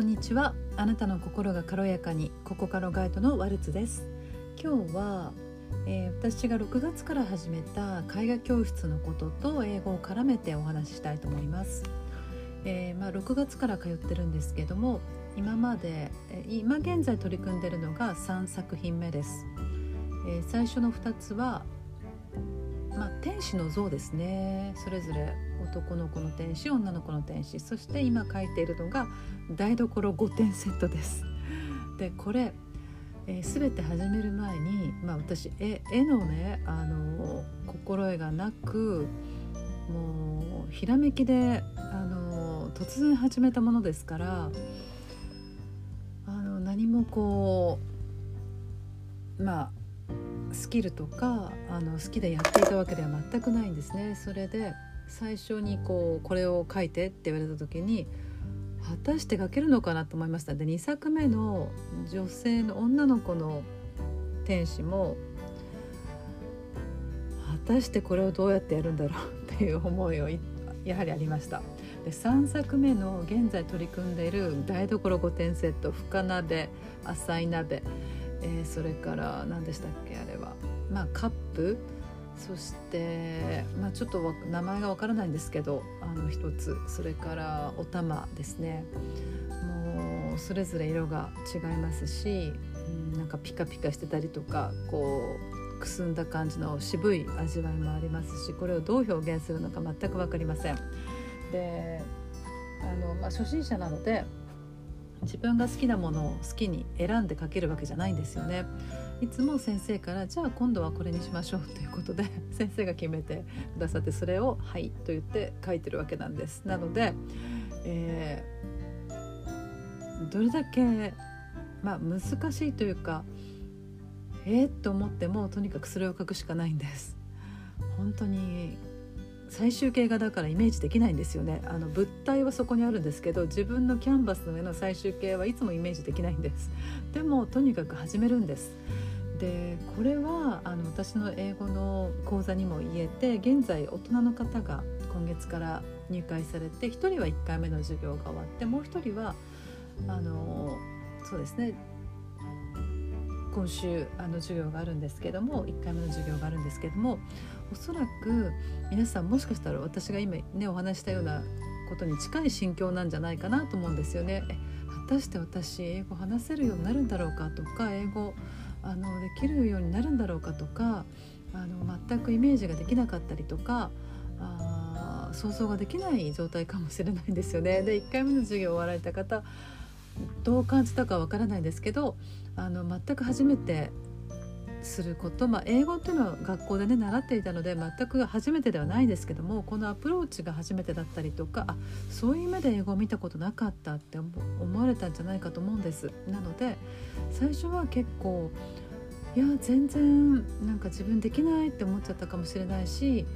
こんにちは。あなたの心が軽やかにここからガイドのワルツです。今日は、えー、私が6月から始めた絵画教室のことと英語を絡めてお話ししたいと思います、えー、まあ、6月から通ってるんですけども今まで、え、今現在取り組んでるのが3作品目です、え最初の2つはまあ、天使の像ですねそれぞれ男の子の天使女の子の天使そして今描いているのが台所5点セットです。でこれ、えー、全て始める前に、まあ、私絵絵のねあの心得がなくもうひらめきであの突然始めたものですからあの何もこうまあスキルとかあの好きでやっていたわけでは全くないんですね。それで最初にこうこれを書いてって言われた時に果たして書けるのかなと思いました。で2作目の女性の女の子の天使も果たしてこれをどうやってやるんだろうっていう思いをやはりありました。で3作目の現在取り組んでいる台所5点セット深鍋浅い鍋えー、それから何でしたっけあれは。まあカップ。そして、まあ、ちょっと名前がわからないんですけどあの一つ。それからお玉ですね。もうそれぞれ色が違いますし、うん、なんかピカピカしてたりとかこうくすんだ感じの渋い味わいもありますしこれをどう表現するのか全く分かりません。であの、まあ、初心者なので自分が好きなものを好きに選んで書けるわけじゃないんですよね。いつも先生からじゃあ今度はこれにしましょうということで 先生が決めてくださってそれを「はい」と言って書いてるわけなんです。なので、えー、どれだけ、まあ、難しいというかえー、と思ってもとにかくそれを書くしかないんです。本当に最終形がだからイメージできないんですよね。あの物体はそこにあるんですけど自分のキャンバスの上の最終形はいつもイメージできないんです。でもとにかく始めるんです。でこれはあの私の英語の講座にも言えて現在大人の方が今月から入会されて1人は1回目の授業が終わってもう1人はあのそうですね今週あの授業があるんですけども1回目の授業があるんですけどもおそらく皆さんもしかしたら私が今ねお話したようなことに近い心境なんじゃないかなと思うんですよね。果たして私英語話せるようになるんだろうかとか英語あのできるようになるんだろうかとかあの全くイメージができなかったりとかあ想像ができない状態かもしれないんですよね。で1回目の授業終わられた方どう感じたかわからないですけどあの全く初めてすること、まあ、英語っていうのは学校でね習っていたので全く初めてではないですけどもこのアプローチが初めてだったりとかあそういう目で英語を見たことなかったって思われたんじゃないかと思うんです。なので最初は結構いや全然なんか自分できないって思っちゃったかもしれないし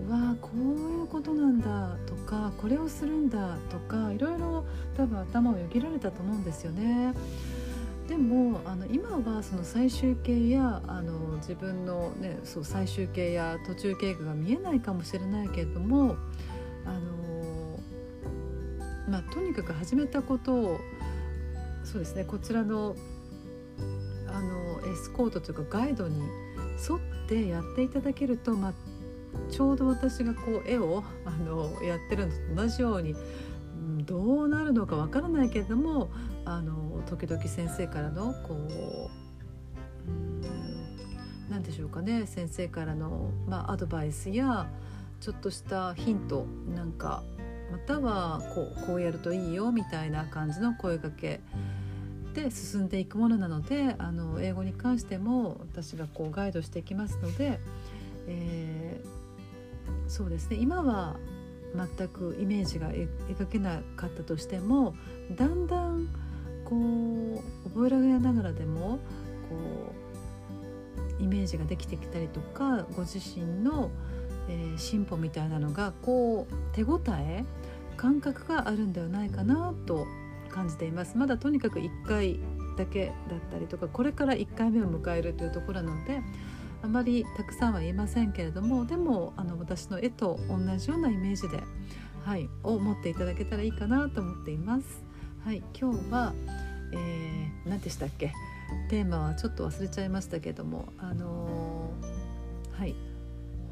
うわこういうことなんだとかこれをするんだとかいろいろ多分頭をよぎられたと思うんですよね。でもあの今はその最終形やあの自分の、ね、そう最終形や途中経過が見えないかもしれないけれどもあの、まあ、とにかく始めたことをそうですねこちらのあのエスコートというかガイドに沿ってやっていただけると、まあ、ちょうど私がこう絵をあのやってるのと同じようにどうなるのかわからないけれどもあの時々先生からのこう何でしょうかね先生からの、まあ、アドバイスやちょっとしたヒントなんかまたはこうこうやるといいよみたいな感じの声かけで進んでいくものなのであの英語に関しても私がこうガイドしていきますので、えー、そうですね。今は全くイメージが描けなかったとしてもだんだんこう覚えられながらでもこうイメージができてきたりとかご自身の、えー、進歩みたいなのがこう手応え感覚があるんではないかなと感じています。まだとにかく1回だけだったりとかこれから1回目を迎えるというところなのであまりたくさんは言えませんけれどもでもあの私の絵と同じようなイメージで、はい、を持っていただけたらいいかなと思っています。はい今日は、えー、何でしたっけ？テーマはちょっと忘れちゃいましたけどもあのー、はい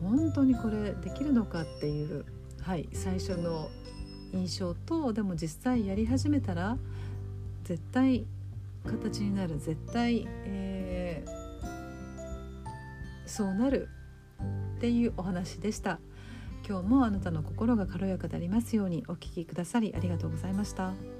本当にこれできるのかっていうはい最初の印象とでも実際やり始めたら絶対形になる絶対、えー、そうなるっていうお話でした今日もあなたの心が軽やかでありますようにお聴きくださりありがとうございました。